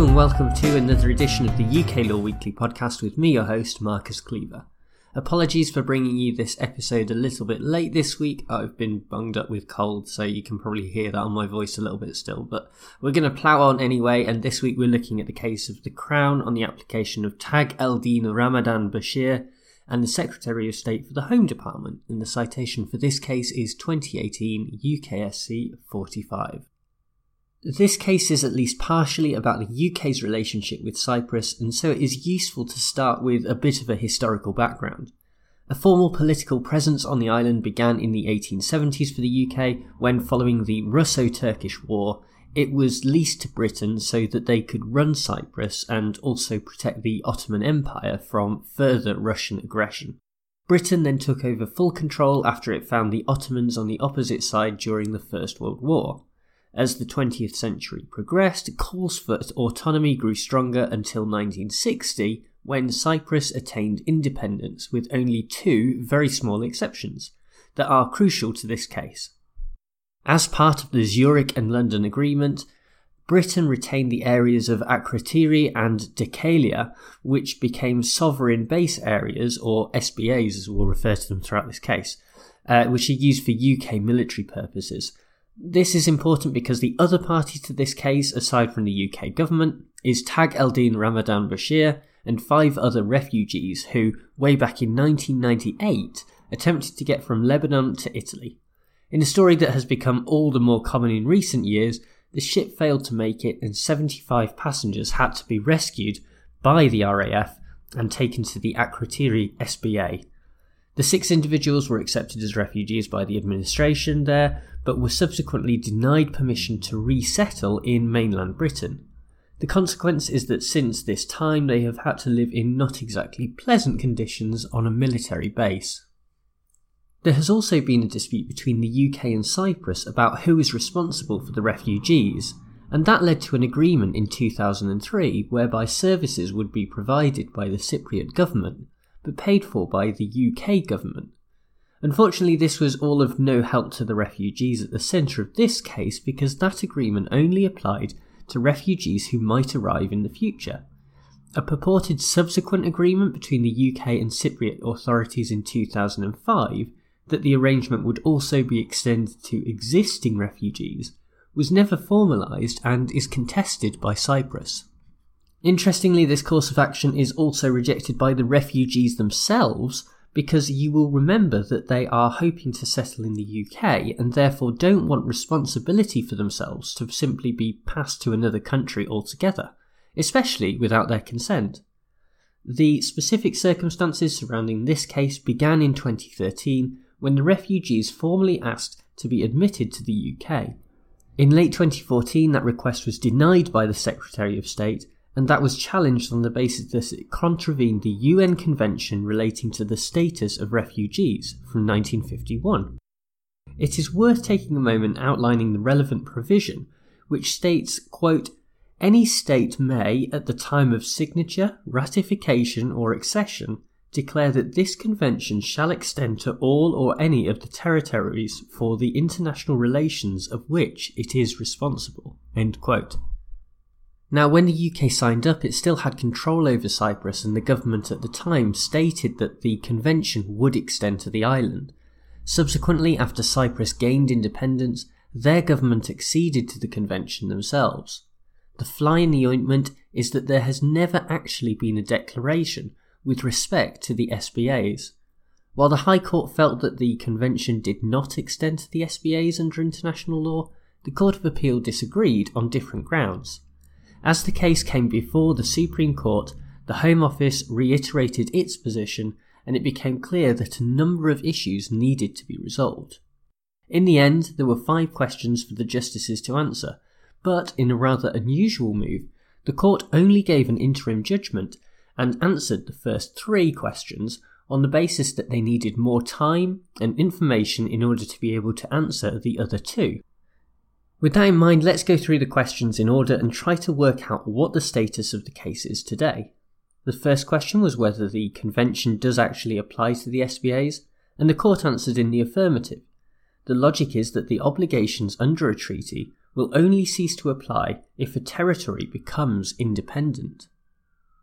welcome to another edition of the UK Law Weekly podcast with me, your host, Marcus Cleaver. Apologies for bringing you this episode a little bit late this week. I've been bunged up with cold, so you can probably hear that on my voice a little bit still. But we're going to plough on anyway, and this week we're looking at the case of the Crown on the application of Tag Eldin Ramadan Bashir and the Secretary of State for the Home Department. And the citation for this case is 2018 UKSC 45. This case is at least partially about the UK's relationship with Cyprus, and so it is useful to start with a bit of a historical background. A formal political presence on the island began in the 1870s for the UK when, following the Russo Turkish War, it was leased to Britain so that they could run Cyprus and also protect the Ottoman Empire from further Russian aggression. Britain then took over full control after it found the Ottomans on the opposite side during the First World War. As the 20th century progressed, calls for autonomy grew stronger until 1960, when Cyprus attained independence, with only two very small exceptions that are crucial to this case. As part of the Zurich and London Agreement, Britain retained the areas of Akrotiri and Dhekelia, which became sovereign base areas, or SBAs as we'll refer to them throughout this case, uh, which are used for UK military purposes. This is important because the other party to this case, aside from the UK government, is Tag Eldin Ramadan Bashir and five other refugees who, way back in 1998, attempted to get from Lebanon to Italy. In a story that has become all the more common in recent years, the ship failed to make it and 75 passengers had to be rescued by the RAF and taken to the Akrotiri SBA. The six individuals were accepted as refugees by the administration there, but were subsequently denied permission to resettle in mainland Britain. The consequence is that since this time they have had to live in not exactly pleasant conditions on a military base. There has also been a dispute between the UK and Cyprus about who is responsible for the refugees, and that led to an agreement in 2003 whereby services would be provided by the Cypriot government but paid for by the UK government. Unfortunately, this was all of no help to the refugees at the centre of this case because that agreement only applied to refugees who might arrive in the future. A purported subsequent agreement between the UK and Cypriot authorities in 2005 that the arrangement would also be extended to existing refugees was never formalised and is contested by Cyprus. Interestingly, this course of action is also rejected by the refugees themselves because you will remember that they are hoping to settle in the UK and therefore don't want responsibility for themselves to simply be passed to another country altogether, especially without their consent. The specific circumstances surrounding this case began in 2013 when the refugees formally asked to be admitted to the UK. In late 2014, that request was denied by the Secretary of State, and that was challenged on the basis that it contravened the UN Convention relating to the status of refugees from 1951. It is worth taking a moment outlining the relevant provision, which states, quote, any state may, at the time of signature, ratification, or accession, declare that this convention shall extend to all or any of the territories for the international relations of which it is responsible. Now, when the UK signed up, it still had control over Cyprus, and the government at the time stated that the convention would extend to the island. Subsequently, after Cyprus gained independence, their government acceded to the convention themselves. The fly in the ointment is that there has never actually been a declaration with respect to the SBAs. While the High Court felt that the convention did not extend to the SBAs under international law, the Court of Appeal disagreed on different grounds. As the case came before the Supreme Court, the Home Office reiterated its position and it became clear that a number of issues needed to be resolved. In the end, there were five questions for the justices to answer, but in a rather unusual move, the court only gave an interim judgment and answered the first three questions on the basis that they needed more time and information in order to be able to answer the other two. With that in mind, let's go through the questions in order and try to work out what the status of the case is today. The first question was whether the convention does actually apply to the SBAs, and the court answered in the affirmative. The logic is that the obligations under a treaty will only cease to apply if a territory becomes independent.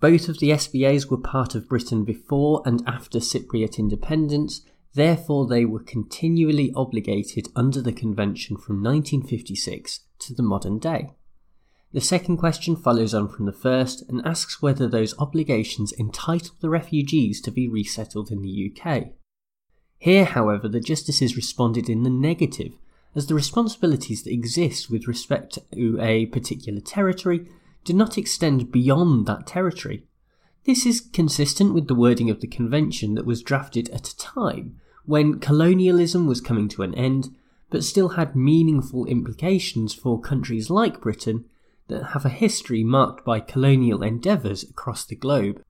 Both of the SBAs were part of Britain before and after Cypriot independence, therefore, they were continually obligated under the Convention from 1956 to the modern day. The second question follows on from the first and asks whether those obligations entitle the refugees to be resettled in the UK. Here, however, the justices responded in the negative, as the responsibilities that exist with respect to a particular territory do not extend beyond that territory. This is consistent with the wording of the convention that was drafted at a time when colonialism was coming to an end, but still had meaningful implications for countries like Britain that have a history marked by colonial endeavours across the globe.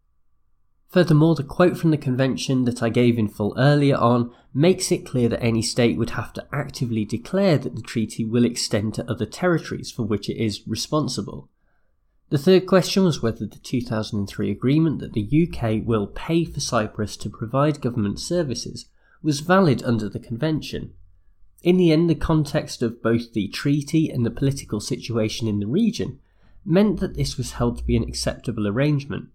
Furthermore, the quote from the convention that I gave in full earlier on makes it clear that any state would have to actively declare that the treaty will extend to other territories for which it is responsible. The third question was whether the 2003 agreement that the UK will pay for Cyprus to provide government services was valid under the convention, in the end, the context of both the treaty and the political situation in the region meant that this was held to be an acceptable arrangement.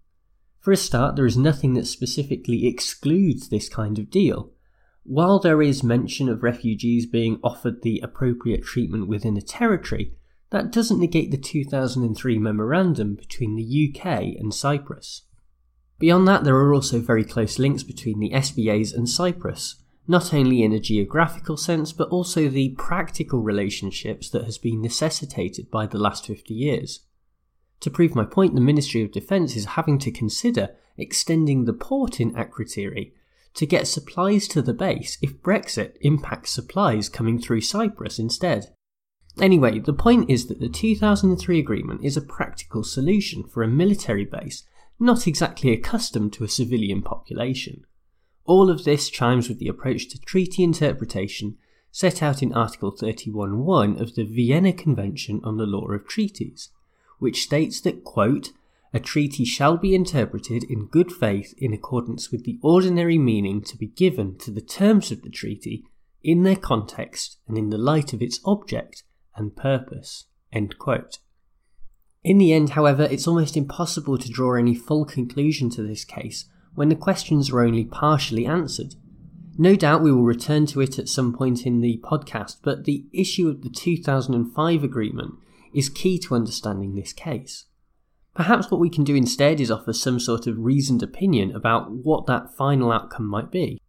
For a start, there is nothing that specifically excludes this kind of deal. While there is mention of refugees being offered the appropriate treatment within a territory, that doesn't negate the 2003 memorandum between the UK and Cyprus. Beyond that, there are also very close links between the SBAs and Cyprus, not only in a geographical sense, but also the practical relationships that has been necessitated by the last 50 years. To prove my point, the Ministry of Defence is having to consider extending the port in Akrotiri to get supplies to the base if Brexit impacts supplies coming through Cyprus instead. Anyway, the point is that the 2003 agreement is a practical solution for a military base not exactly accustomed to a civilian population. All of this chimes with the approach to treaty interpretation set out in Article 31.1 of the Vienna Convention on the Law of Treaties, which states that, quote, a treaty shall be interpreted in good faith in accordance with the ordinary meaning to be given to the terms of the treaty in their context and in the light of its object and purpose. In the end, however, it's almost impossible to draw any full conclusion to this case when the questions are only partially answered. No doubt we will return to it at some point in the podcast, but the issue of the 2005 agreement is key to understanding this case. Perhaps what we can do instead is offer some sort of reasoned opinion about what that final outcome might be.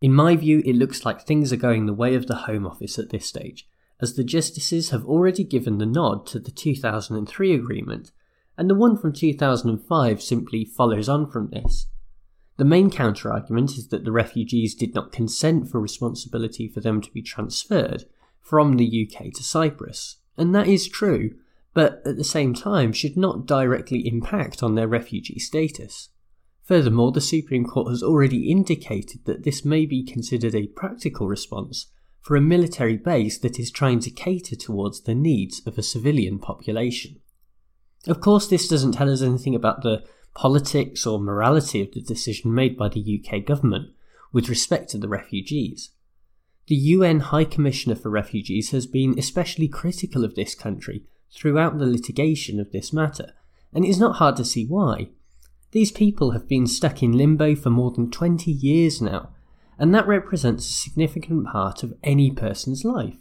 In my view, it looks like things are going the way of the Home Office at this stage, as the Justices have already given the nod to the 2003 agreement, and the one from 2005 simply follows on from this. The main counter-argument is that the refugees did not consent for responsibility for them to be transferred from the UK to Cyprus, and that is true, but at the same time should not directly impact on their refugee status. Furthermore, the Supreme Court has already indicated that this may be considered a practical response for a military base that is trying to cater towards the needs of a civilian population. Of course, this doesn't tell us anything about the politics or morality of the decision made by the UK government with respect to the refugees. The UN High Commissioner for Refugees has been especially critical of this country throughout the litigation of this matter, and it is not hard to see why. These people have been stuck in limbo for more than 20 years now, and that represents a significant part of any person's life.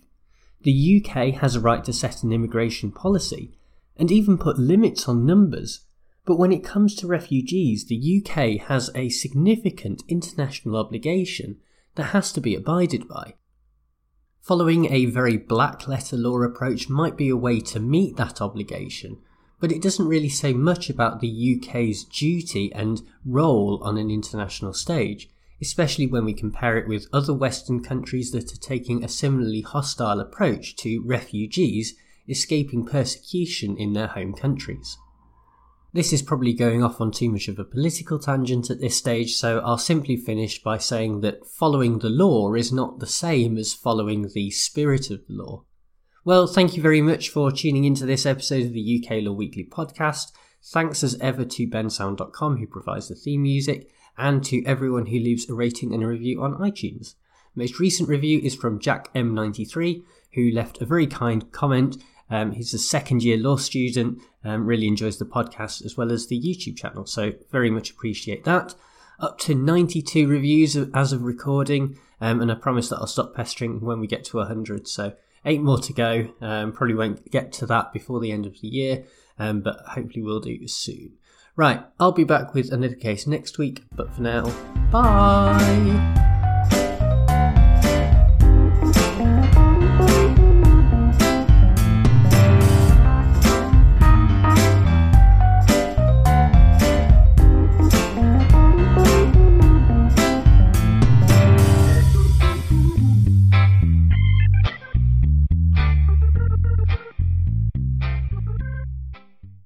The UK has a right to set an immigration policy and even put limits on numbers but when it comes to refugees, the UK has a significant international obligation that has to be abided by. Following a very black letter law approach might be a way to meet that obligation, but it doesn't really say much about the UK's duty and role on an international stage, especially when we compare it with other Western countries that are taking a similarly hostile approach to refugees escaping persecution in their home countries. This is probably going off on too much of a political tangent at this stage, so I'll simply finish by saying that following the law is not the same as following the spirit of the law. Well, thank you very much for tuning into this episode of the UK Law Weekly podcast. Thanks as ever to bensound.com who provides the theme music and to everyone who leaves a rating and a review on iTunes. Most recent review is from Jack M93 who left a very kind comment Um, he's a second year law student, um, really enjoys the podcast as well as the YouTube channel. So, very much appreciate that. Up to 92 reviews as of recording, um, and I promise that I'll stop pestering when we get to 100. So, eight more to go. Um, probably won't get to that before the end of the year, um, but hopefully we'll do soon. Right, I'll be back with another case next week, but for now, bye!